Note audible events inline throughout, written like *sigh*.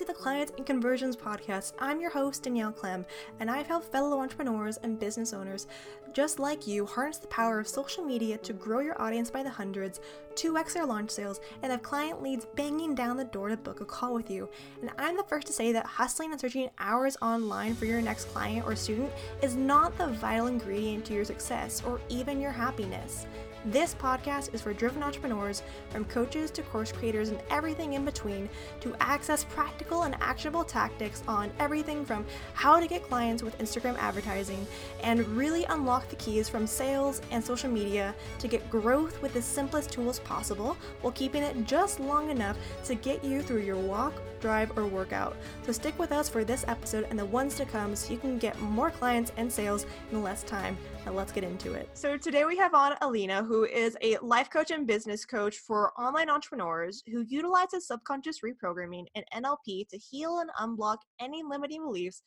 to the Clients and Conversions Podcast. I'm your host, Danielle Clem, and I've helped fellow entrepreneurs and business owners just like you harness the power of social media to grow your audience by the hundreds, 2x their launch sales, and have client leads banging down the door to book a call with you. And I'm the first to say that hustling and searching hours online for your next client or student is not the vital ingredient to your success or even your happiness. This podcast is for driven entrepreneurs, from coaches to course creators and everything in between, to access practical and actionable tactics on everything from how to get clients with Instagram advertising and really unlock the keys from sales and social media to get growth with the simplest tools possible while keeping it just long enough to get you through your walk, drive, or workout. So stick with us for this episode and the ones to come so you can get more clients and sales in less time. Now let's get into it. So today we have on Alina, who is a life coach and business coach for online entrepreneurs who utilizes subconscious reprogramming and NLP to heal and unblock any limiting beliefs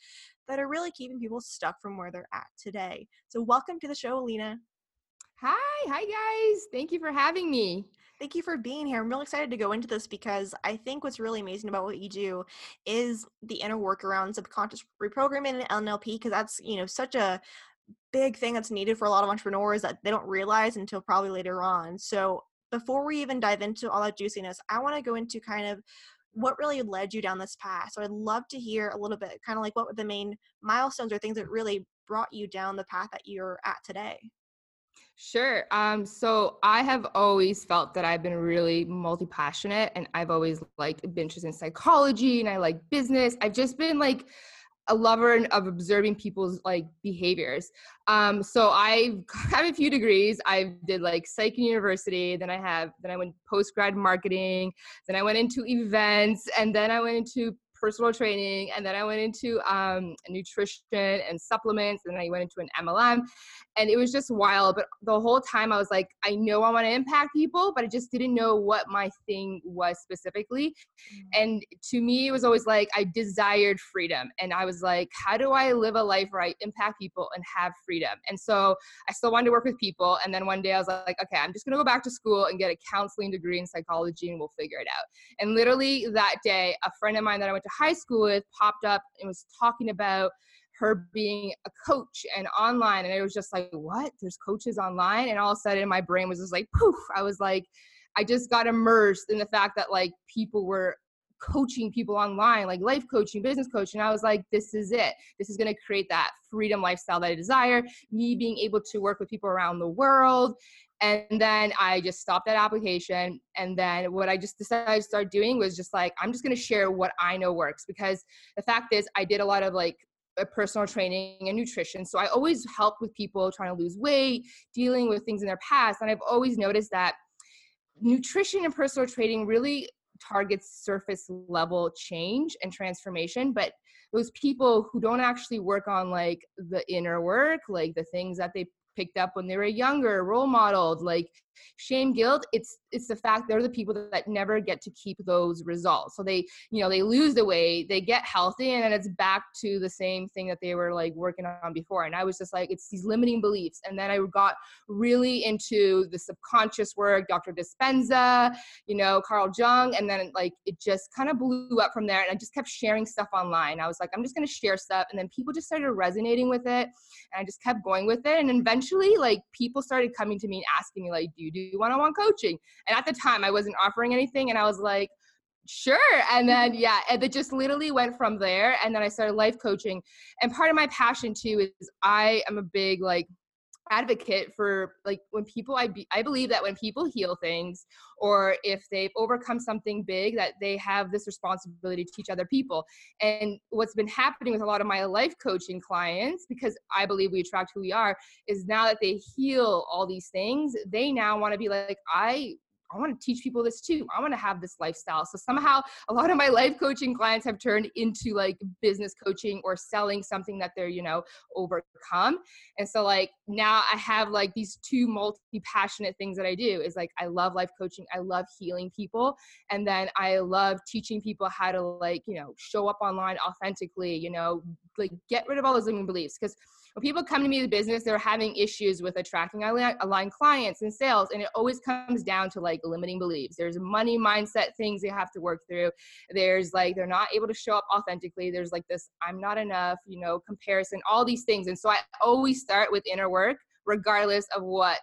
that are really keeping people stuck from where they're at today. So welcome to the show, Alina. Hi, hi guys. Thank you for having me. Thank you for being here. I'm really excited to go into this because I think what's really amazing about what you do is the inner work around subconscious reprogramming and NLP because that's, you know, such a big thing that's needed for a lot of entrepreneurs that they don't realize until probably later on. So before we even dive into all that juiciness, I want to go into kind of what really led you down this path. So I'd love to hear a little bit, kind of like what were the main milestones or things that really brought you down the path that you're at today. Sure. Um, so I have always felt that I've been really multi passionate and I've always like been interested in psychology and I like business. I've just been like a lover of observing people's like behaviors. Um, so *laughs* I have a few degrees. I did like psych in university, then I have then I went post grad marketing, then I went into events, and then I went into personal training and then I went into um, nutrition and supplements and then I went into an MLM and it was just wild but the whole time I was like I know I want to impact people but I just didn't know what my thing was specifically mm-hmm. and to me it was always like I desired freedom and I was like how do I live a life where I impact people and have freedom and so I still wanted to work with people and then one day I was like okay I'm just going to go back to school and get a counseling degree in psychology and we'll figure it out and literally that day a friend of mine that I went to high school with popped up and was talking about her being a coach and online and it was just like what? There's coaches online? And all of a sudden my brain was just like poof! I was like i just got immersed in the fact that like people were coaching people online like life coaching business coaching i was like this is it. This is going to create that freedom lifestyle that i desire me being able to work with people around the world and then I just stopped that application. And then what I just decided to start doing was just like, I'm just going to share what I know works because the fact is, I did a lot of like uh, personal training and nutrition. So I always help with people trying to lose weight, dealing with things in their past. And I've always noticed that nutrition and personal training really targets surface level change and transformation but those people who don't actually work on like the inner work like the things that they picked up when they were younger, role modeled, like shame guilt it's it's the fact they're the people that never get to keep those results. So they you know they lose the weight they get healthy and then it's back to the same thing that they were like working on before. And i was just like it's these limiting beliefs. And then i got really into the subconscious work dr dispenza you know carl jung and then like it just kind of blew up from there. And i just kept sharing stuff online. I was like i'm just going to share stuff. And then people just started resonating with it and i just kept going with it. And eventually like people started coming to me and asking me like do you do one-on-one coaching. And at the time i wasn't offering anything and i was like sure. And then *laughs* yeah and it just literally went from there and then i started life coaching. And part of my passion too is i am a big like advocate for like when people I, be, I believe that when people heal things or if they've overcome something big that they have this responsibility to teach other people. And what's been happening with a lot of my life coaching clients because i believe we attract who we are is now that they heal all these things they now want to be like i I want to teach people this too. I want to have this lifestyle. So somehow a lot of my life coaching clients have turned into like business coaching or selling something that they're, you know, overcome. And so like now I have like these two multi-passionate things that I do is like I love life coaching, I love healing people, and then I love teaching people how to like, you know, show up online authentically, you know, like get rid of all those limiting beliefs because when people come to me the business, they're having issues with attracting aligned clients and sales. And it always comes down to like limiting beliefs. There's money mindset things they have to work through. There's like, they're not able to show up authentically. There's like this, I'm not enough, you know, comparison, all these things. And so I always start with inner work, regardless of what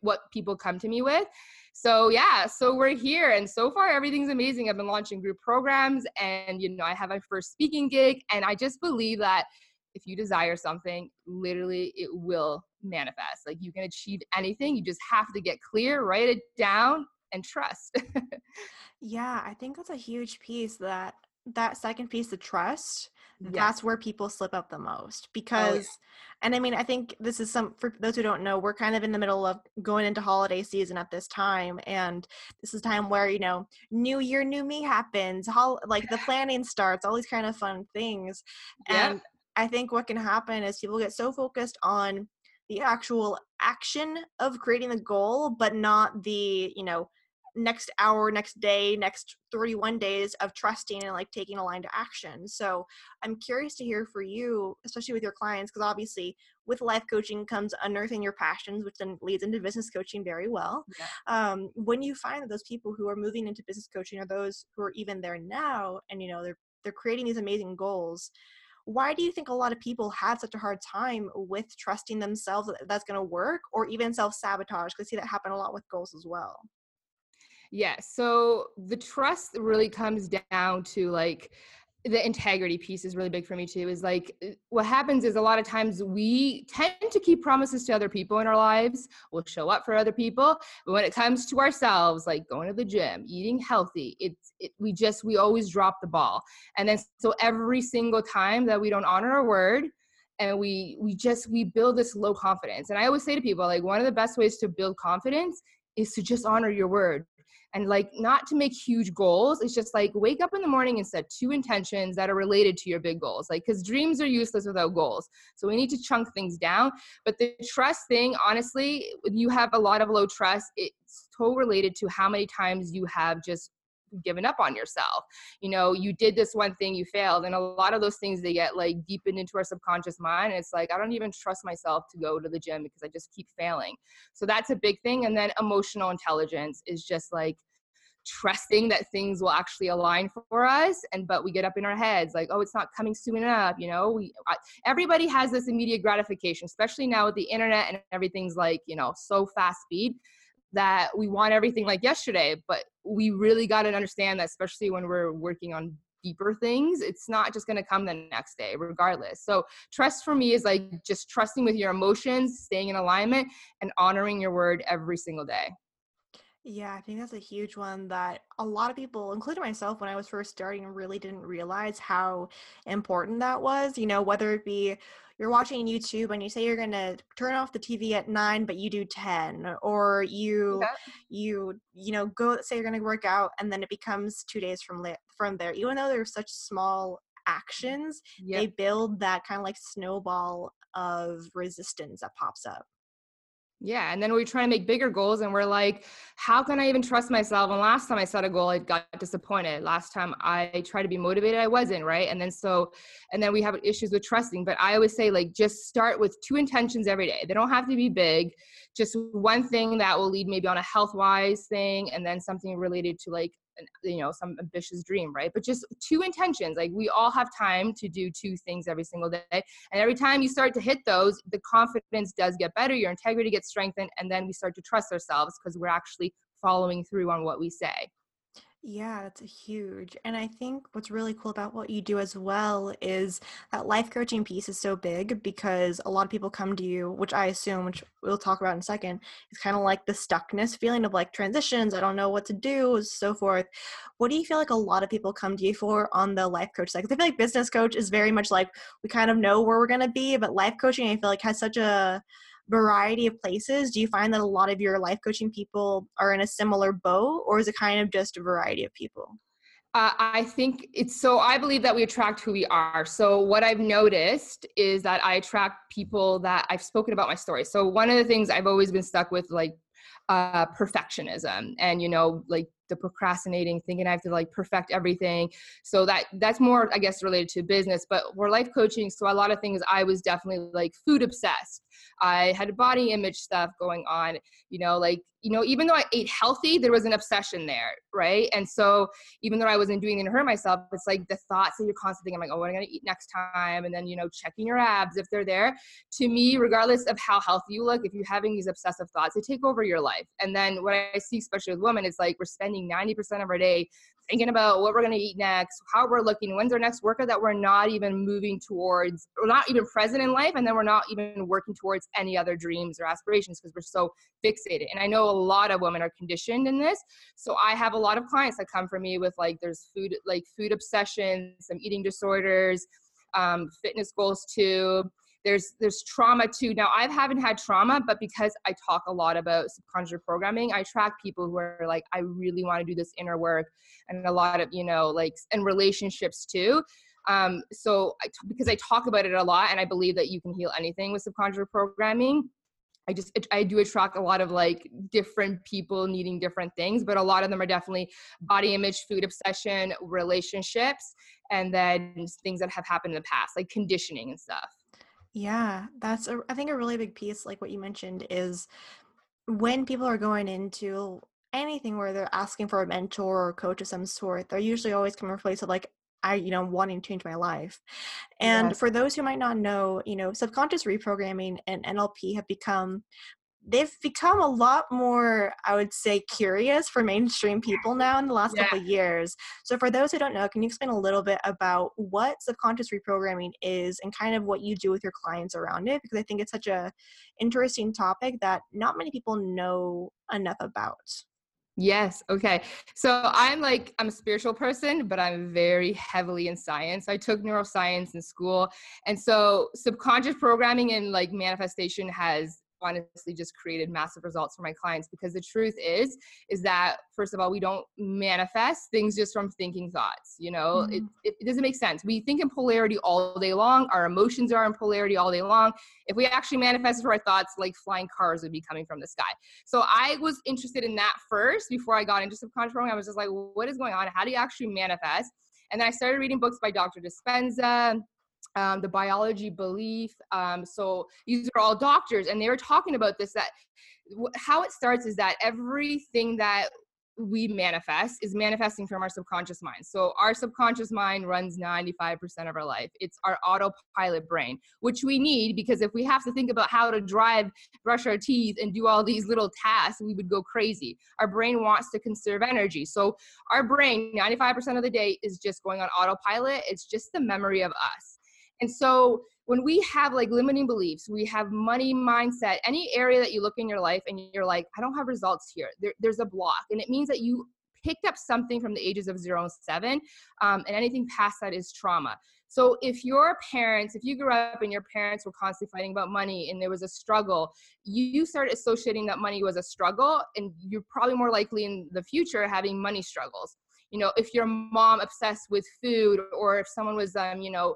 what people come to me with so yeah so we're here and so far everything's amazing i've been launching group programs and you know i have my first speaking gig and i just believe that if you desire something, literally it will manifest. Like you can achieve anything. You just have to get clear, write it down, and trust. *laughs* yeah, I think that's a huge piece that that second piece the trust yeah. that's where people slip up the most because oh, yeah. and i mean i think this is some for those who don't know we're kind of in the middle of going into holiday season at this time and this is time where you know new year new me happens how like the *laughs* planning starts all these kind of fun things yeah. and I think what can happen is people get so focused on the actual action of creating the goal, but not the, you know, next hour, next day, next 31 days of trusting and like taking a line to action. So I'm curious to hear for you, especially with your clients, because obviously with life coaching comes unearthing your passions, which then leads into business coaching very well. Yeah. Um, when you find that those people who are moving into business coaching are those who are even there now and you know they're they're creating these amazing goals why do you think a lot of people have such a hard time with trusting themselves that that's going to work or even self-sabotage? Because I see that happen a lot with goals as well. Yeah so the trust really comes down to like the integrity piece is really big for me too is like uh, what happens is a lot of times we tend to keep promises to other people in our lives we'll show up for other people but when it comes to ourselves like going to the gym eating healthy it's it, we just we always drop the ball. And then so every single time that we don't honor our word and we we just we build this low confidence. And i always say to people like one of the best ways to build confidence is to just honor your word and like not to make huge goals it's just like wake up in the morning and set two intentions that are related to your big goals like because dreams are useless without goals. So we need to chunk things down but the trust thing honestly when you have a lot of low trust it's so related to how many times you have just given up on yourself. You know you did this one thing you failed and a lot of those things they get like deepened into our subconscious mind it's like i don't even trust myself to go to the gym because i just keep failing. So that's a big thing and then emotional intelligence is just like trusting that things will actually align for us and but we get up in our heads like oh it's not coming soon enough you know? We I, everybody has this immediate gratification especially now with the internet and everything's like you know so fast speed that we want everything like yesterday but we really got to understand that especially when we're working on deeper things it's not just going to come the next day regardless. So trust for me is like just trusting with your emotions staying in alignment and honoring your word every single day yeah, I think that's a huge one that a lot of people, including myself, when I was first starting, really didn't realize how important that was. You know, whether it be you're watching YouTube and you say you're going to turn off the TV at nine, but you do 10, or you, yeah. you, you know, go say you're going to work out and then it becomes two days from, li- from there. Even though they're such small mm, actions, yep. they build that kind of like snowball of resistance that pops up. Yeah. And then we're trying to make bigger goals and we're like, how can I even trust myself? And last time I set a goal, I got disappointed. Last time I tried to be motivated, I wasn't, right? And then so, and then we have issues with trusting. But I always say, like, just start with two intentions every day. They don't have to be big, just one thing that will lead maybe on a health wise thing, and then something related to like you know some ambitious dream right? But just two intentions like we all have time to do two things every single day and every time you start to hit those the confidence does get better your integrity gets strengthened and then we start to trust ourselves because we're actually following through on what we say yeah, that's huge. And I think what's really cool about what you do as well is that life coaching piece is so big because a lot of people come to you, which I assume, which we'll talk about in a second, is kind of like the stuckness feeling of like transitions, I don't know what to do, so forth. What do you feel like a lot of people come to you for on the life coach side? Because I feel like business coach is very much like we kind of know where we're going to be, but life coaching, I feel like has such a variety of places do you find that a lot of your life coaching people are in a similar boat or is it kind of just a variety of people uh, I think it's so I believe that we attract who we are. So what I've noticed is that I attract people that I've spoken about my story. So one of the things I've always been stuck with like uh, perfectionism and you know like the procrastinating thinking i have to like perfect everything. So that that's more i guess related to business but we're life coaching so a lot of things i was definitely like food obsessed. I had body image stuff going on you know like you know even though i ate healthy there was an obsession there right? And so even though i wasn't doing anything to hurt myself it's like the thoughts that you're constantly thinking I'm like oh what am i going to eat next time? And then you know checking your abs if they're there. To me regardless of how healthy you look if you're having these obsessive thoughts they take over your life. And then what i see especially with women is like we're spending 90% of our day thinking about what we're going to eat next, how we're looking, when's our next workout that we're not even moving towards, we're not even present in life, and then we're not even working towards any other dreams or aspirations because we're so fixated. And I know a lot of women are conditioned in this. So I have a lot of clients that come for me with like there's food like food obsessions, some eating disorders, um, fitness goals too there's there's trauma too now i haven't had trauma but because i talk a lot about subconscious programming i track people who are like i really want to do this inner work and a lot of you know like and relationships too um so I, because i talk about it a lot and i believe that you can heal anything with subconscious programming I just I do attract a lot of like different people needing different things, but a lot of them are definitely body image, food obsession, relationships, and then things that have happened in the past, like conditioning and stuff. Yeah, that's a, I think a really big piece, like what you mentioned, is when people are going into anything where they're asking for a mentor or coach of some sort, they're usually always coming from a place of like, I, you know, wanting to change my life. And yes. for those who might not know, you know, subconscious reprogramming and NLP have become they've become a lot more i would say curious for mainstream people now in the last yeah. couple of years so for those who don't know can you explain a little bit about what subconscious reprogramming is and kind of what you do with your clients around it because i think it's such a interesting topic that not many people know enough about Yes. Okay. So I'm like, I'm a spiritual person, but I'm very heavily in science. I took neuroscience in school. And so subconscious programming and like manifestation has honestly just created massive results for my clients because the truth is is that first of all we don't manifest things just from thinking thoughts you know? Mm-hmm. it, it, doesn't make sense. We think in polarity all day long our emotions are in polarity all day long. If we actually manifest our thoughts like flying cars would be coming from the sky. So i was interested in that first before i got into subconscious programming. I was just like what is going on? How do you actually manifest? And then i started reading books by dr dispenza um, the biology belief. Um, so these are all doctors, and they were talking about this that how it starts is that everything that we manifest is manifesting from our subconscious mind. So our subconscious mind runs 95% of our life. It's our autopilot brain, which we need because if we have to think about how to drive, brush our teeth and do all these little tasks, we would go crazy. Our brain wants to conserve energy. So our brain 95% of the day is just going on autopilot. It's just the memory of us. And so when we have like limiting beliefs, we have money mindset, any area that you look in your life and you're like, I don't have results here, there, there's a block. And it means that you picked up something from the ages of zero and seven, um, and anything past that is trauma. So if your parents, if you grew up and your parents were constantly fighting about money and there was a struggle, you start associating that money was a struggle, and you're probably more likely in the future having money struggles. You know, if your mom obsessed with food, or if someone was, um, you know,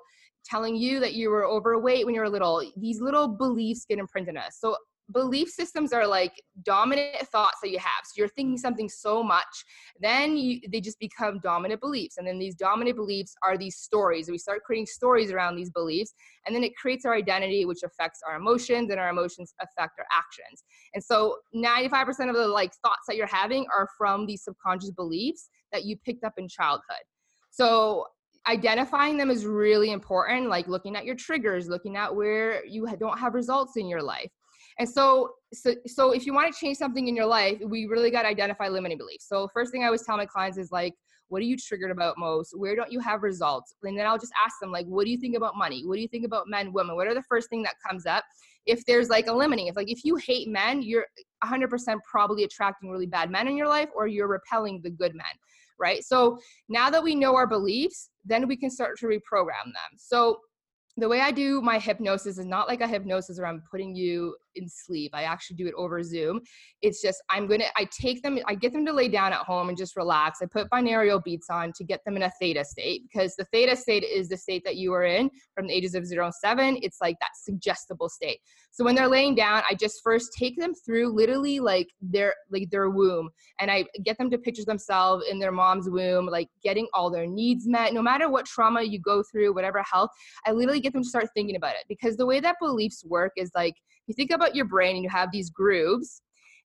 telling you that you were overweight when you were little. These little beliefs get imprinted in us. So belief systems are like dominant thoughts that you have. So you're thinking something so much, then you, they just become dominant beliefs. And then these dominant beliefs are these stories. We start creating stories around these beliefs, and then it creates our identity, which affects our emotions, and our emotions affect our actions. And so 95% of the like thoughts that you're having are from these subconscious beliefs that you picked up in childhood. So identifying them is really important like looking at your triggers looking at where you don't have results in your life. And so so so if you want to change something in your life we really got to identify limiting beliefs. So first thing i always tell my clients is like what are you triggered about most? Where don't you have results? And then i'll just ask them like what do you think about money? What do you think about men women? What are the first thing that comes up if there's like a limiting? If like if you hate men you're 100% probably attracting really bad men in your life or you're repelling the good men right? So now that we know our beliefs, then we can start to reprogram them. So the way I do my hypnosis is not like a hypnosis where I'm putting you in sleep. I actually do it over Zoom. It's just I'm gonna I take them, I get them to lay down at home and just relax. I put binaural beats on to get them in a theta state because the theta state is the state that you are in from the ages of zero and seven. It's like that suggestible state. So when they're laying down, I just first take them through literally like their like their womb and I get them to picture themselves in their mom's womb, like getting all their needs met, no matter what trauma you go through, whatever health. I literally get them to start thinking about it because the way that beliefs work is like you think about your brain and you have these grooves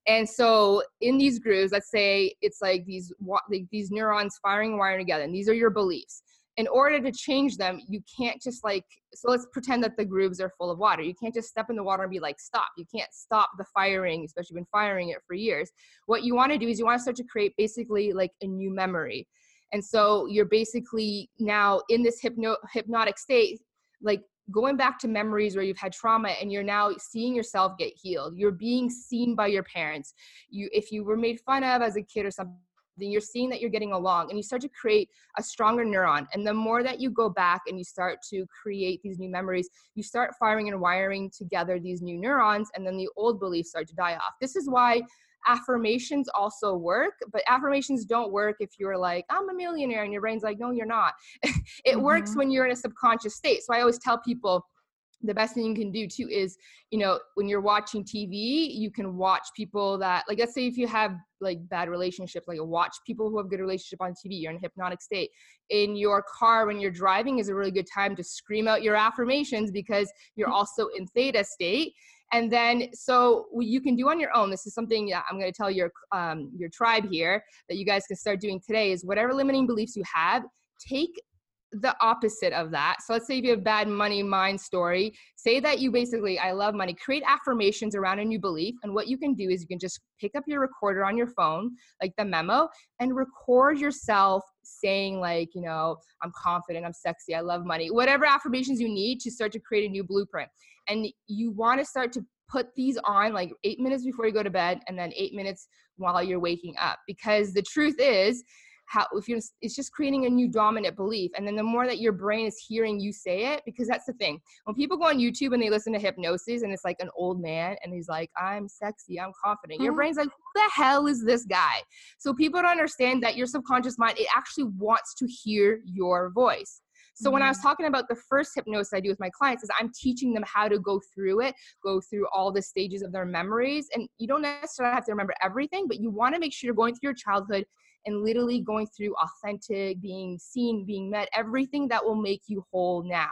and so in these grooves let's say it's like these like these neurons firing and wiring together and these are your beliefs. In order to change them you can't just like so let's pretend that the grooves are full of water. You can't just step in the water and be like stop. You can't stop the firing especially been firing it for years. What you want to do is you want to start to create basically like a new memory. And so you're basically now in this hypno- hypnotic state like going back to memories where you've had trauma and you're now seeing yourself get healed. You're being seen by your parents. You if you were made fun of as a kid or something you're seeing that you're getting along and you start to create a stronger neuron. And the more that you go back and you start to create these new memories you start firing and wiring together these new neurons and then the old beliefs start to die off. This is why affirmations also work, but affirmations don't work if you're like, I'm a millionaire, and your brain's like, no, you're not. *laughs* it mm-hmm. works when you're in a subconscious state. So I always tell people, the best thing you can do too is you know when you're watching tv you can watch people that like let's say if you have like bad relationships like watch people who have good relationship on tv you're in a hypnotic state in your car when you're driving is a really good time to scream out your affirmations because you're *laughs* also in theta state and then so you can do on your own this is something that i'm going to tell your um, your tribe here that you guys can start doing today is whatever limiting beliefs you have take the opposite of that. So let's say you have bad money mind story, say that you basically, I love money, create affirmations around a new belief. And what you can do is you can just pick up your recorder on your phone, like the memo, and record yourself saying, like, you know, I'm confident, I'm sexy, I love money, whatever affirmations you need to start to create a new blueprint and you want to start to put these on like eight minutes before you go to bed and then eight minutes while you're waking up because the truth is how if you're it's just creating a new dominant belief and then the more that your brain is hearing you say it because that's the thing when people go on youtube and they listen to hypnosis and it's like an old man and he's like i'm sexy i'm confident mm-hmm. your brain's like who the hell is this guy so people don't understand that your subconscious mind it actually wants to hear your voice so mm-hmm. when I was mm-hmm. talking about the first hypnosis I do with my clients is I'm teaching them how to go through it, go through all the stages of their memories. And you don't necessarily have to remember everything, but you want to make sure you're going through your childhood and literally going through authentic, being seen, being met, everything that will make you whole now.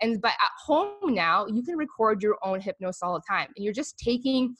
And but at home now, you can record your own hypnosis all the time. And you're just taking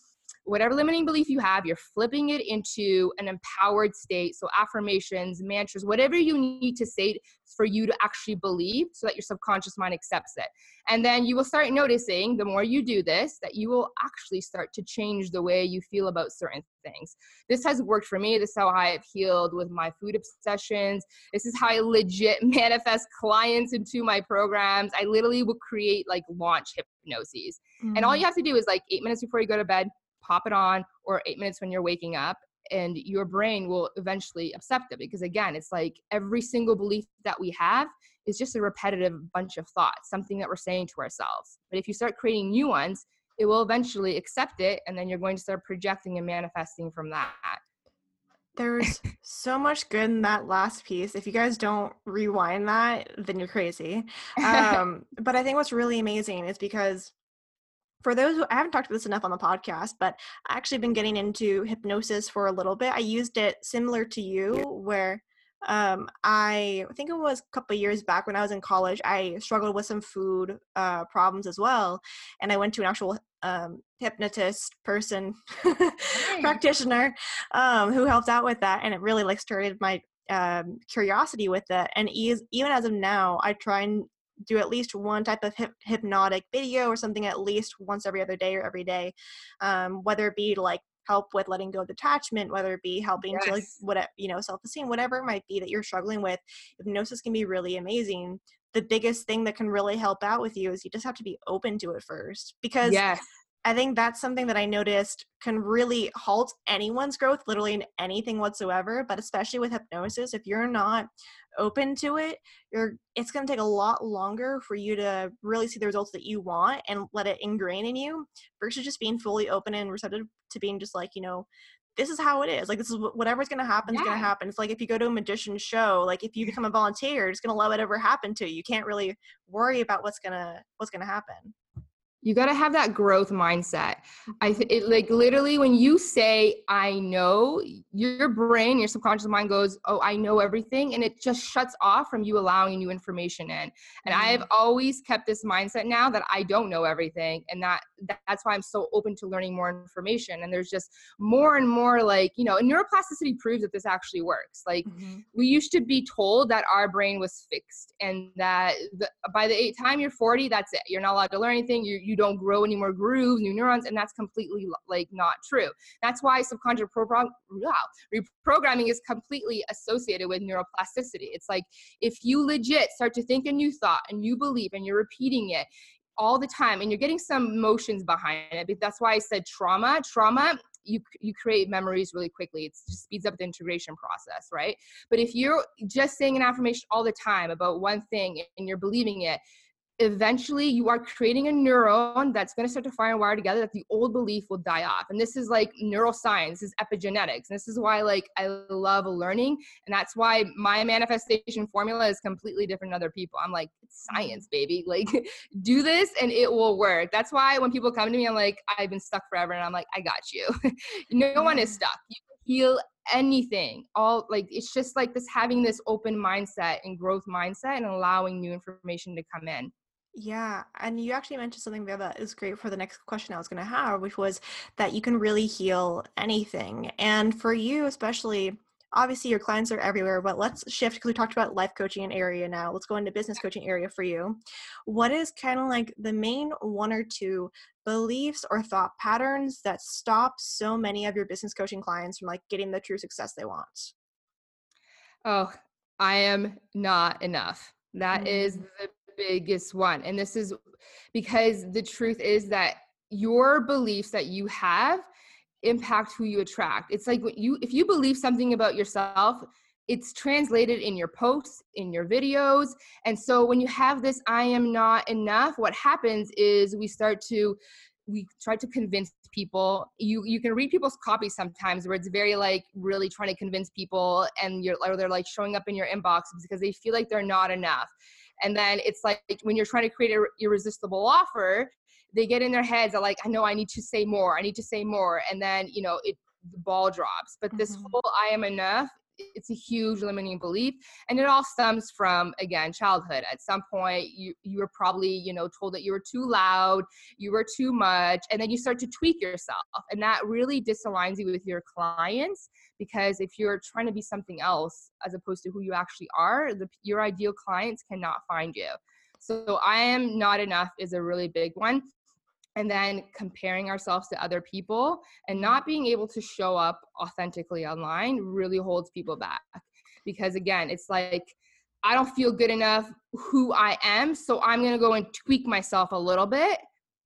whatever limiting belief you have, you're flipping it into an empowered state. So, affirmations, mantras, whatever you need to say for you to actually believe so that your subconscious mind accepts it. And then you will start noticing the more you do this, that you will actually start to change the way you feel about certain things. This has worked for me. This is how I have healed with my food obsessions. This is how I legit *laughs* manifest clients into my programs. I literally will create like launch hypnoses. Mm-hmm. And all mm. you have to do is like eight minutes before you go to bed, pop it on, or eight minutes when you're waking up. And your brain will eventually accept it because, again, it's like every single belief that we have is just a repetitive bunch of thoughts, something that we're saying to ourselves. But if you start creating new ones, it will eventually accept it, and then you're going to start projecting and manifesting from that. There's *laughs* so much good in that last piece. If you guys don't rewind that, then you're crazy. *laughs* Um, but I think what's really amazing is because for those who I haven't talked about this enough on the podcast, but I actually been getting into hypnosis for a little bit. I used it similar to you, where um, I think it was a couple years back when I was in college. I struggled with some food uh, problems as well, and I went to an actual um, hypnotist person *laughs* practitioner um, who helped out with that, and it really like started my um, curiosity with it. And even as of now, I try and do at least one type of hip- hypnotic video or something at least once every other day or every day um, whether it be to like help with letting go of attachment whether it be helping yes. to like what you know self-esteem whatever it might be that you're struggling with hypnosis can be really amazing the biggest thing that can really help out with you is you just have to be open to it first because yes I think that's something that I noticed can really halt anyone's growth, literally in anything whatsoever. But especially with hypnosis, if you're not open to it, you're it's going to take a lot longer for you to really see the results that you want and let it ingrain in you versus just being fully open and receptive to being just like you know this is how it is. Like this is whatever's gonna happen is yeah. gonna happen. It's like if you go to a magician show, like if you *laughs* become a volunteer, you're gonna let whatever happen to you. You can't really worry about what's gonna what's gonna happen you got to have that growth mindset. I th- it, like literally when you say i know your brain your subconscious mind goes oh i know everything and it just shuts off from you allowing new information in. And mm-hmm. i've always kept this mindset now that i don't know everything and that that's why i'm so open to learning more information. And there's just more and more like you know and neuroplasticity proves that this actually works. Like mm-hmm. we used to be told that our brain was fixed and that the, by the time you're 40 that's it. You're not allowed to learn anything. You, you you don't grow any more grooves, new neurons, and that's completely like not true. That's why subconscious program, reprogramming is completely associated with neuroplasticity. It's like if you legit start to think a new thought and you believe and you're repeating it, all the time and you're getting some emotions behind it that's why i said trauma trauma you you create memories really quickly it just speeds up the integration process right but if you're just saying an affirmation all the time about one thing and you're believing it eventually you are creating a neuron that's going to start to fire and wire together that the old belief will die off. And this is like neuroscience this is epigenetics. And this is why like i love learning. And that's why my manifestation formula is completely different than other people. I'm like it's science baby. *laughs* Like do this and it will work. That's why when people come to me i'm like i've been stuck forever. And i'm like i got you. *laughs* No one is mm-hmm. stuck. You can heal anything. All like it's just like this having this open mindset and growth mindset and allowing new information to come in yeah, and you actually mentioned something there that is great for the next question I was going to have, which was that you can really heal anything. And for you, especially, obviously your clients are everywhere, but let's shift because we talked about life coaching area now. Let's go into business coaching area for you. What is kind of like the main one or two beliefs or thought patterns that stop so many of your business coaching clients from like getting the true success they want? Oh, I am not enough. That is mm. the biggest one. And this is because the truth is that your beliefs that you have impact who you attract. It's like you if you believe something about yourself, it's translated in your posts, in your videos. And so when you have this I am not enough, what happens is we start to we try to convince people you you can read people's copies sometimes where it's very like really trying to convince people and you're or they're like showing up in your inbox because they feel like they're not enough and then it's like when you're trying to create an irresistible offer, they get in their heads like, I know I need to say more, I need to say more. And then, you know, it the ball drops. But this mm-hmm. whole I am enough it's a huge limiting belief and it all stems from again childhood. At some point you you were probably you know told that you were too loud you were too much and then you start to tweak yourself and that really disaligns you with your clients because if you're trying to be something else as opposed to who you actually are the, your ideal clients cannot find you. So i am not enough is a really big one and then comparing ourselves to other people and not being able to show up authentically online really holds people back because again it's like i don't feel good enough who i am so i'm going to go and tweak myself a little bit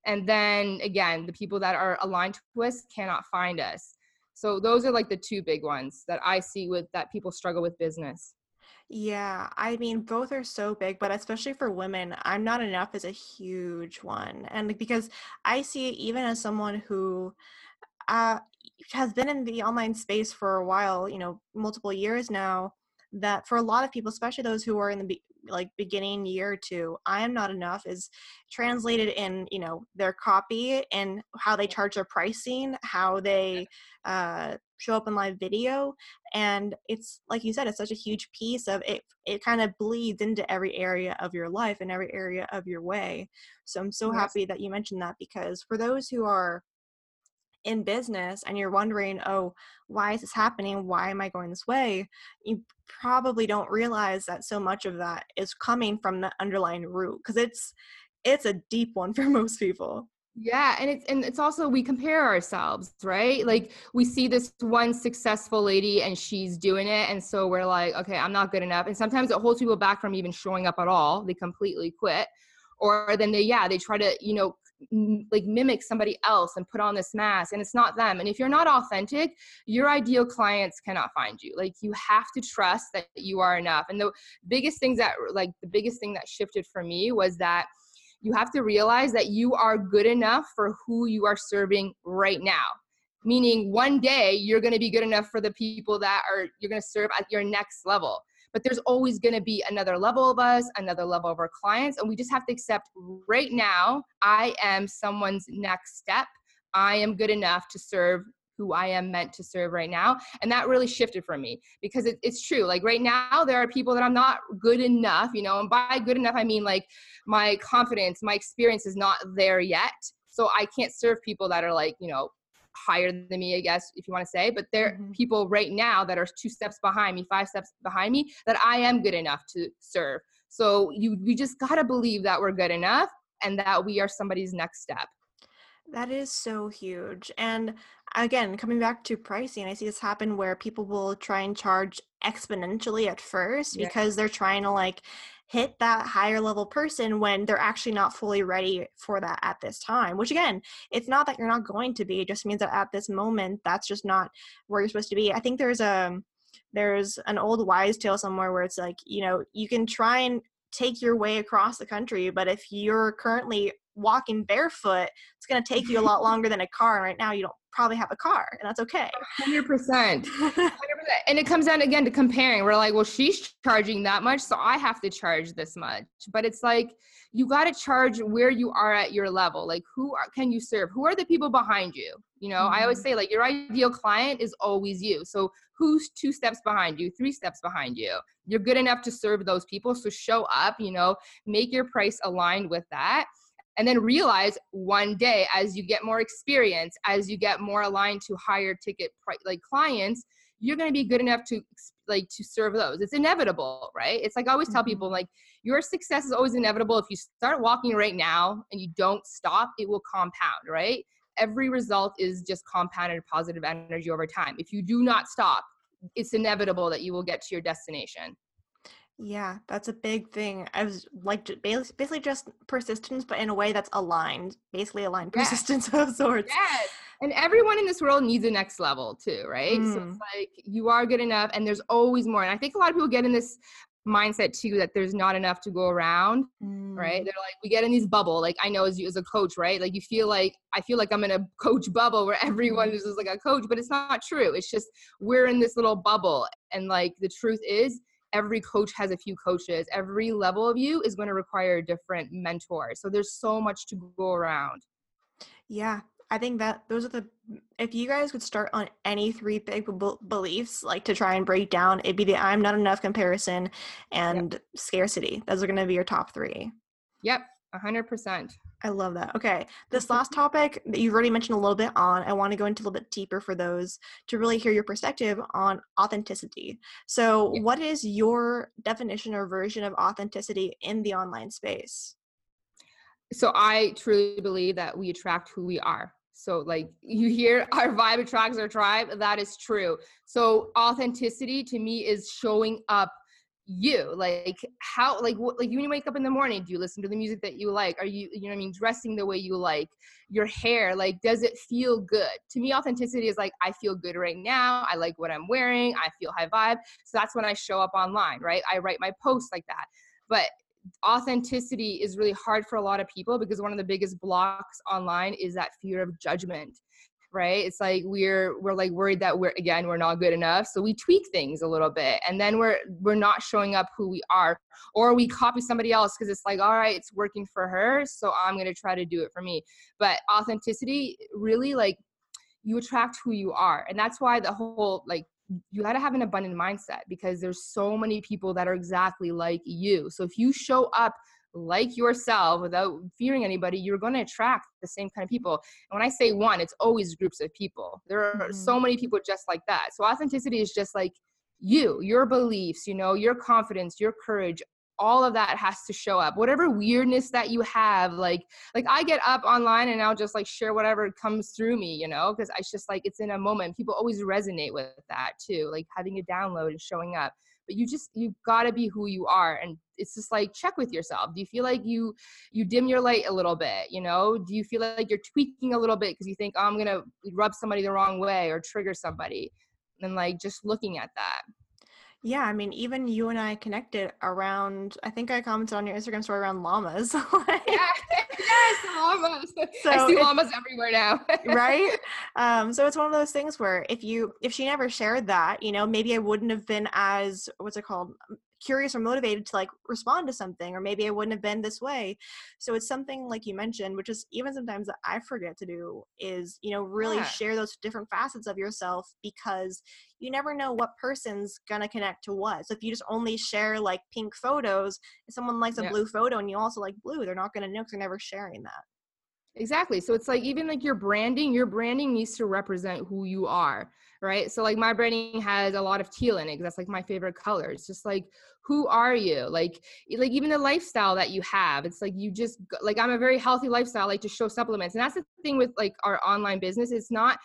and then again the people that are aligned to us cannot find us so those are like the two big ones that I see with that people struggle with business. Yeah, I mean, both are so big, but especially for women, I'm not enough is a huge one. And because I see it even as someone who uh, has been in the online space for a while, you know, multiple years now, that for a lot of people, especially those who are in the be- like beginning year or two, I am not enough is translated in you know their copy and how they charge their pricing, how they uh, show up in live video, and it's like you said, it's such a huge piece of it. It kind of bleeds into every area of your life and every area of your way. So I'm so yes. happy that you mentioned that because for those who are in business and you're wondering, oh, why is this happening? Why am I going this way? You probably don't realize that so much of that is coming from the underlying root because it's it's a deep one *laughs* for most people. Yeah, and it's and it's also we compare ourselves, right? Like we see this one successful lady and she's doing it and so we're like, okay, I'm not good enough. And sometimes it holds people back from even showing up at all. They completely quit or then they yeah they try to you know like mimic somebody else and put on this mask and it's not them and if you're not authentic your ideal clients cannot find you like you have to trust that you are enough and the biggest things that like the biggest thing that shifted for me was that you have to realize that you are good enough for who you are serving right now. Meaning one day you're going to be good enough for the people that are you're going to serve at your next level. But there's always going to be another level of us another level of our clients and we just have to accept right now i am someone's next step. I am good enough to serve who I am meant to serve right now. And that really shifted for me because it, it's true. Like right now, there are people that I'm not good enough, you know, and by good enough, I mean like my confidence, my experience is not there yet. So I can't serve people that are like, you know, higher than me, I guess, if you want to say, but there are mm-hmm. people right now that are two steps behind me, five steps behind me, that I am good enough to serve. So you we just gotta believe that we're good enough and that we are somebody's next step. That is so huge. And again, coming back to pricing, I see this happen where people will try and charge exponentially at first yeah. because they're trying to like hit that higher level person when they're actually not fully ready for that at this time. Which again, it's not that you're not going to be, it just means that at this moment that's just not where you're supposed to be. I think there's a there's an old wise tale somewhere where it's like, you know, you can try and take your way across the country, but if you're currently walking barefoot, it's going to take you a lot longer than a car. And right now, you don't probably have a car, and that's okay. 100%. 100%. *laughs* And it comes down again to comparing. We're like, well, she's charging that much, so I have to charge this much. But it's like, you got to charge where you are at your level. Like, who are, can you serve? Who are the people behind you? You know, mm-hmm. I always mm-hmm. say, like, your ideal client is always you. So, who's two steps behind you, three steps behind you? You're good enough to serve those people. So, show up, you know, make your price aligned with that and then realize one day as you get more experience as you get more aligned to higher ticket like clients you're going to be good enough to like to serve those. It's inevitable right? It's like i always tell mm-hmm. people like your success is always inevitable. If you start walking right now and you don't stop it will compound right? Every result is just compounded positive energy over time. If you do not stop it's inevitable that you will get to your destination yeah, that's a big thing. I was like basically just persistence, but in a way that's aligned, basically aligned *laughs* yes. persistence of sorts. Yes. And everyone in this world needs a next level too, right? Mm. So it's like you are good enough and there's always more. And I think a lot of people get in this mindset too that there's not enough to go around, mm. right? They're like, we get in these bubble. Like I know as you as a coach, right? Like you feel like I feel like I'm in a *laughs* coach bubble where everyone is just like a coach, but it's not true. It's just we're in this little bubble. And like the truth is every coach has a few coaches. Every level of you is going to require a different mentor. So there's so much to go around. Yeah i think that those are the if you guys could start on any three big b- beliefs like to try and break down it'd be the i'm not enough comparison and yep. scarcity. Those are going to be your top three. Yep 100% I love that. Okay. This mm-hmm. last topic that you've already mentioned a little bit on, I want to go into a little bit deeper for those to really hear your perspective on authenticity. So, yeah. what is your definition or version of authenticity in the online space? So, I truly believe that we attract who we are. So, like you hear, *laughs* our vibe attracts our tribe. That is true. So, authenticity to me is showing up you like how like what like when you wake up in the morning do you listen to the music that you like? Are you you know i mean dressing the way you like? Your hair like does it feel good? To me authenticity is like i feel good right now i like what i'm wearing i feel high vibe so that's when i show up online right? I write my posts like that. But authenticity is really hard for a lot of people because one of the biggest blocks online is that fear of judgment right? It's like we're we're like worried that we're again we're not good enough so we tweak things a little bit and then we're we're not showing up who we are or we copy somebody else because it's like all right it's working for her so i'm going to try to do it for me. But authenticity really like you attract who you are and that's why the whole like you got to have an abundant mindset because there's so many people that are exactly like you so if you show up like yourself without fearing anybody, you're going to attract the same kind of people. And when I say one, it's always groups of people. There are mm-hmm. so many people just like that. So authenticity is just like you, your beliefs, you know, your confidence, your courage, all of that has to show up whatever weirdness that you have like like i get up online and i'll just like share whatever comes through me you know because it's just like it's in a moment people always resonate with that too like having a download and showing up but you just you got to be who you are and it's just like check with yourself. Do you feel like you you dim your light a little bit you know? Do you feel like you're tweaking a little bit because you think oh, i'm gonna rub somebody the wrong way or trigger somebody and like just looking at that yeah, I mean, even you and I connected around. I think I commented on your Instagram story around llamas. *laughs* yeah, *laughs* yes, llamas. So I see llamas everywhere now. right? *laughs* Um, so it's one of those things where if you if she never shared that, you know, maybe I wouldn't have been as what's it called curious or motivated to like respond to something or maybe i wouldn't have been this way so it's something like you mentioned which is even sometimes that i forget to do is you know really yeah. share those different facets of yourself because you never know what person's gonna connect to what so if you just only share like pink photos if someone likes a yeah. blue photo and you also like blue they're not gonna know because they're never sharing that Exactly. So it's like even like your branding, your branding needs to represent who you are, right? So like my branding has a lot of teal in it because that's like my favorite color. It's just like who are you? Like like even the lifestyle that you have. It's like you just like I'm a very healthy lifestyle, like to show supplements. And that's the thing with like our online business. It's not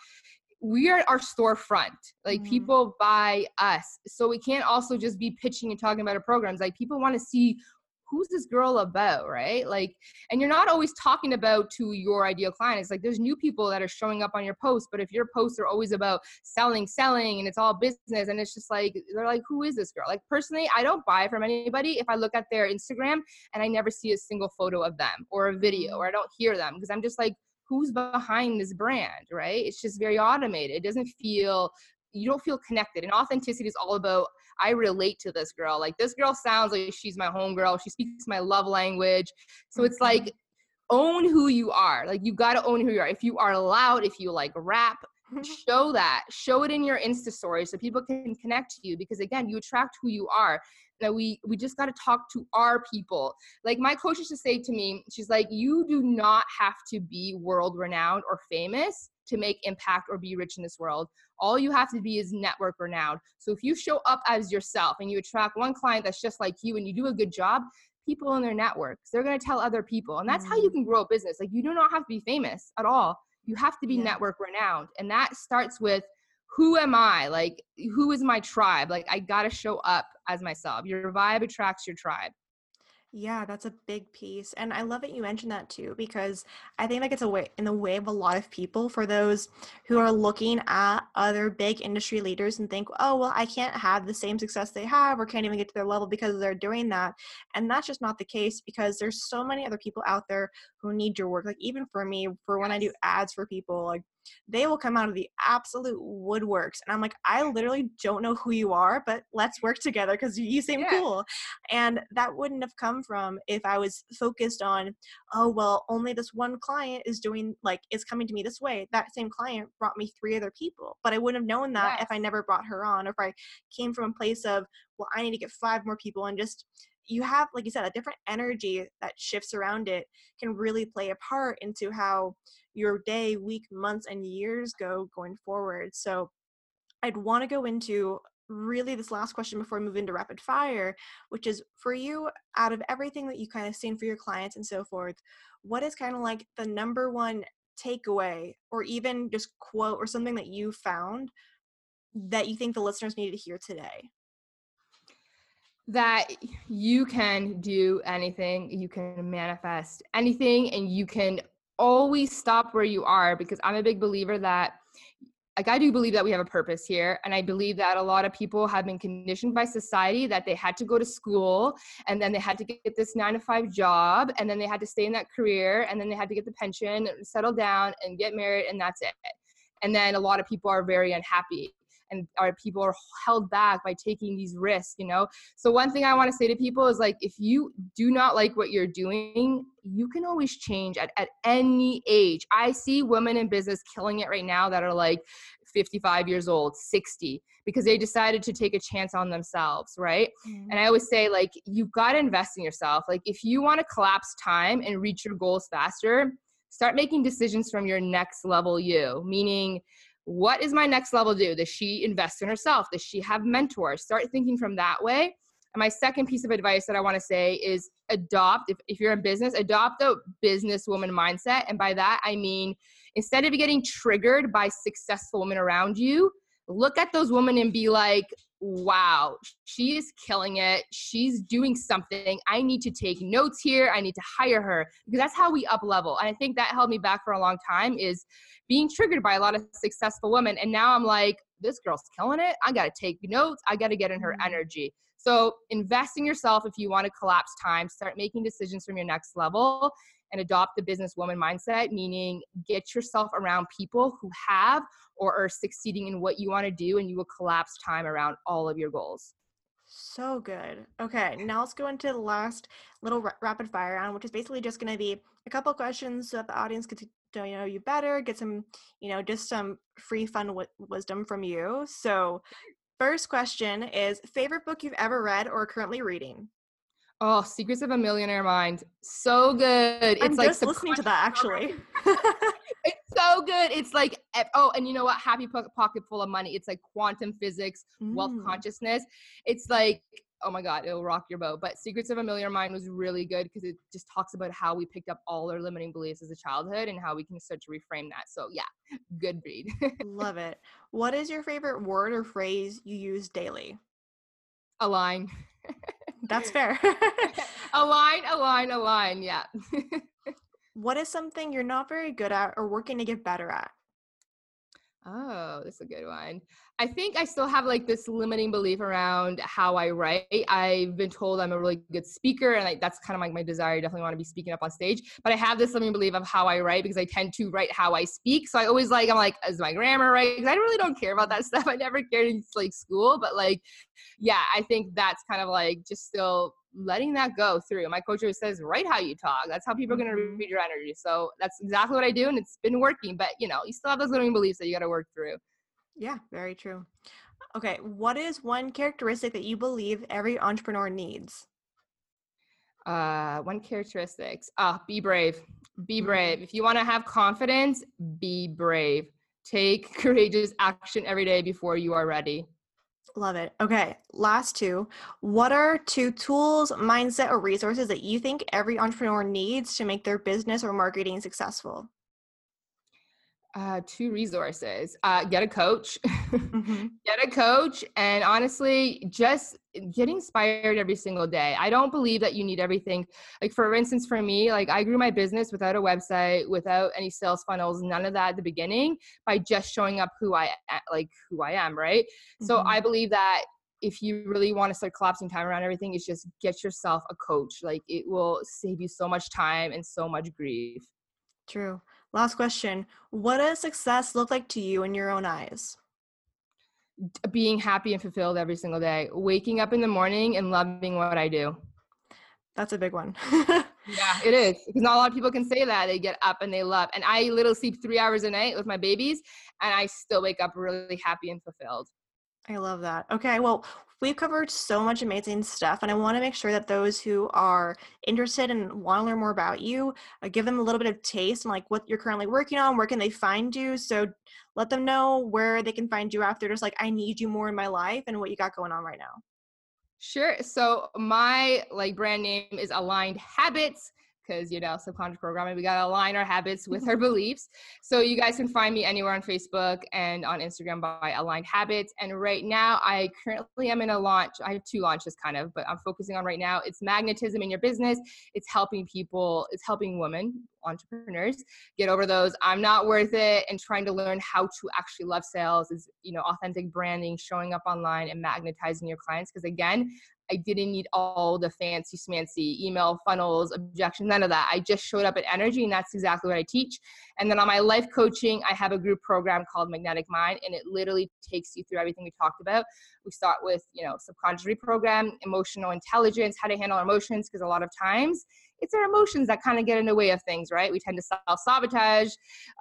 we are our storefront like mm-hmm. people buy us so we can't also just be pitching and talking about our programs like people want to see who's this girl about right? Like and you're not always talking about to your ideal client it's like there's new people that are showing up on your posts but if your posts are always about selling selling and it's all business and it's just like they're like who is this girl? Like personally i don't buy from anybody if i look at their instagram and i never see a single photo of them or a video mm-hmm. or i don't hear them because i'm just like who's behind this brand? Right? It's just very automated it doesn't feel you don't feel connected and authenticity is all about I relate to this girl. Like this girl sounds like she's my homegirl. She speaks my love language. So it's mm-hmm. like own who you are. Like you got to own who you are. If you are loud, if you like rap, *laughs* show that. Show it in your Insta story so people can connect to you because again, you attract who you are. That we we just got to talk to our people. Like my coach used to say to me, she's like, you do not have to be world renowned or famous to make impact or be rich in this world. All you have to be is network renowned. So if you show up as yourself and you attract one client that's just like you and you do a good job, people in their networks, they're going to tell other people. And that's mm-hmm. how you mm. can grow a business. Like you do not have to be famous at all. You have to be yeah. network renowned. And that starts with who am I? Like, who is my tribe? Like, I got to show up as myself. Your vibe attracts your tribe. Yeah, that's a big piece. And I love that you mentioned that too, because I think that gets away in the way of a lot of people for those who are looking at other big industry leaders and think, oh, well, I can't have the same success they have or can't even get to their level because they're doing that. And that's just not the case because there's so many other people out there who need your work. Like even for me, for when I do ads for people, like they will come out of the absolute woodworks. And I'm like, I literally don't know who you are, but let's work together because you seem yeah. cool. And that wouldn't have come from if I was focused on, oh, well, only this one client is doing, like, is coming to me this way. That same client brought me three other people. But I wouldn't have known that yes. if I never brought her on, or if I came from a place of, well, I need to get five more people and just you have like you said a different energy that shifts around it can really play a part into how your day, week, months, and years go going forward. So I'd want to go into really this last question before we move into rapid fire, which is for you, out of everything that you kind of seen for your clients and so forth, what is kind of like the number one takeaway or even just quote or something that you found that you think the listeners need to hear today? That you can do anything, you can manifest anything, and you can always stop where you are because I'm a big believer that like I do believe that we have a purpose here and I believe that a lot of people have been conditioned by society that they had to go to school and then they had to get this 9 to 5 job and then they had to stay in that career and then they had to get the pension, settle down and get married and that's it. And then a lot of people are very unhappy and our people are held back by taking these risks you know? So one thing i want to say to people is like if you do not like what you're doing you can always change at, at any age. I see women in business killing it right now that are like 55 years old 60 because they decided to take a chance on themselves right? Mm-hmm. and i always say like you got to invest in yourself. Like if you want to collapse time and reach your goals faster start making decisions from your next level you meaning what is my next level do? Does she invest in herself? Does she have mentors? Start thinking from that way. And my second piece of advice that I want to say is adopt, if, if you're in business, adopt a businesswoman mindset. And by that, I mean, instead of getting triggered by successful women around you, look at those women and be like, wow, she is killing it. She's doing something. I need to take notes here. I need to hire her because that's how we up level. And I think that held me back for a long time is being triggered by a lot of successful women. And now I'm like, this girl's killing it. I got to take notes. I got to get in her mm-hmm. energy. So invest in yourself if you want to collapse time, start making decisions from your next level and adopt the businesswoman mindset, meaning get yourself around people who have or are succeeding in what you want to do, and you will collapse time around all of your goals. So good. Okay, now let's go into the last little rapid fire round, which is basically just going to be a couple questions so that the audience gets to know you better, get some, you know, just some free fun w- wisdom from you. So, first question is favorite book you've ever read or currently reading? Oh, Secrets of a Millionaire Mind. So good. I'm it's like just listening to that actually. *laughs* it's so good. It's like oh, and you know what? Happy Pocket Full of Money. It's like quantum physics, mm. wealth consciousness. It's like oh my god, it'll rock your boat. But Secrets of a Millionaire Mind was really good because it just talks about how we picked up all our limiting beliefs as a childhood and how we can start to reframe that. So yeah, good read. Love *laughs* it. What is your favorite word or phrase you use daily? Align. *laughs* That's fair. *laughs* align, align, align. Yeah. *laughs* what is something you're not very good at or working to get better at? Oh, that's a good one. I think I still have like this limiting belief around how I write. I've been told I'm a really good speaker, and like that's kind of like my desire. I definitely want to be speaking up on stage, but I have this limiting belief of how I write because I tend to write how I speak. So I always like I'm like, is my grammar right? Because I really don't care about that *laughs* stuff. I never cared in like school, but like, yeah, I think that's kind of like just still letting that go through. My coach always says, write how you talk. That's how people are going to mm-hmm. read your energy. So that's exactly what I do. And it's been working, but you know, you still have those limiting beliefs that you got to work through. Yeah, very true. Okay. What is one characteristic that you believe every entrepreneur needs? Uh, one characteristics. Ah, uh, be brave. Be brave. Mm-hmm. If you want to have confidence, be brave. Take *laughs* courageous action every day before you are ready. Love it. Okay, last two. What are two tools, mindset, or resources that you think every entrepreneur needs to make their business or marketing successful? Uh, two resources. Uh, get a coach. *laughs* mm-hmm. Get a coach, and honestly, just get inspired every single day. I don't believe that you need everything. Like for instance, for me, like I grew my business without a website, without any sales funnels, none of that at the beginning, by just showing up who I like who I am. Right. Mm-hmm. So I believe that if you really want to start collapsing time around everything, is just get yourself a coach. Like it will save you so much time and so much grief. True. Last question. What does success look like to you in your own eyes? Being happy and fulfilled every single day. Waking up in the morning and loving what I do. That's a big one. *laughs* yeah, it is. Because not a lot of people can say that. They get up and they love. And I literally sleep three hours a night with my babies, and I still wake up really happy and fulfilled. I love that. Okay, well, we've covered so much amazing stuff, and I want to make sure that those who are interested and want to learn more about you, uh, give them a little bit of taste and like what you're currently working on. Where can they find you? So let them know where they can find you after just like I need you more in my life and what you got going on right now. Sure. So my like brand name is Aligned Habits because you know subconscious programming we got to align our habits with our *laughs* beliefs. So you guys can find me anywhere on facebook and on instagram by aligned habits. And right now i currently am in a launch i have two launches kind of but i'm focusing on right now it's magnetism in your business. It's helping people it's helping women entrepreneurs get over those i'm not worth it and trying to learn how to actually love sales is you know authentic branding showing up online and magnetizing your clients. Because again I didn't need all the fancy smancy email funnels, objections, none of that. I just showed up at energy, and that's exactly what I teach. And then on my life coaching, I have a group program called Magnetic Mind, and it literally takes you through everything we talked about. We start with, you know, subconscious reprogram, emotional intelligence, how to handle emotions, because a lot of times it's our emotions that kind of get in the way of things, right? We tend to self sabotage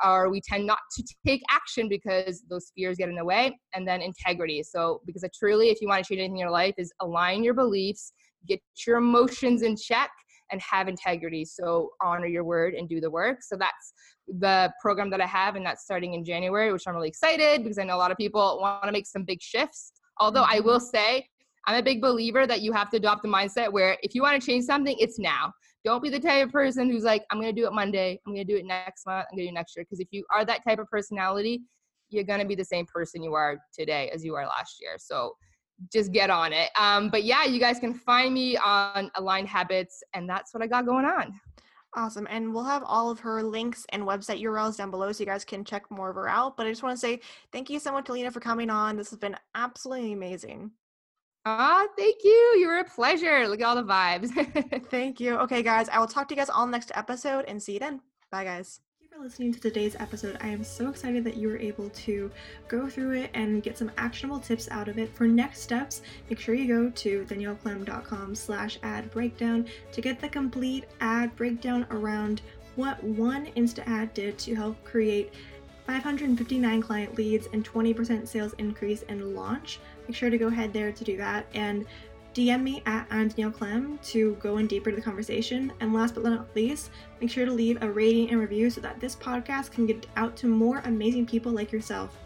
or we tend not to take action because those fears get in the way. And then integrity. So, because truly, if you want to change anything in your life, is align your beliefs, get your emotions in check, and have integrity. So, honor your word and do the work. So, that's the program that I have, and that's starting in January, which I'm really excited because I know a lot of people want to make some big shifts. Although I will mm-hmm. say, I'm a big believer that you have to adopt the mindset where if you want to change something, it's now. Don't be the type of person who's like, I'm going to do it Monday. I'm going to do it next month. I'm going to do it next year. Because if you are that type of personality, you're going to be the same person you are today as you are last year. So just get on it. Um, but yeah, you guys can find me on Aligned Habits, and that's what I got going on. Awesome. And we'll have all of her links and website URLs down below so you guys can check more of her out. But I just want to say thank you so much, Alina, for coming on. This has been absolutely amazing. Ah, thank you. You were a pleasure. Look at all the vibes. *laughs* thank you. Okay, guys, I will talk to you guys all next episode and see you then. Bye, guys for listening to today's episode. I am so excited that you were able to go through it and get some actionable tips out of it. For next steps, make sure you go to danielleclem.com slash ad breakdown to get the complete ad breakdown around what one Insta ad did to help create 559 client leads and 20% sales increase in launch. Make sure to go ahead there to do that. And DM me at I'm Danielle Clem to go in deeper to the conversation. And last but not least, make sure to leave a rating and review so that this podcast can get out to more amazing people like yourself.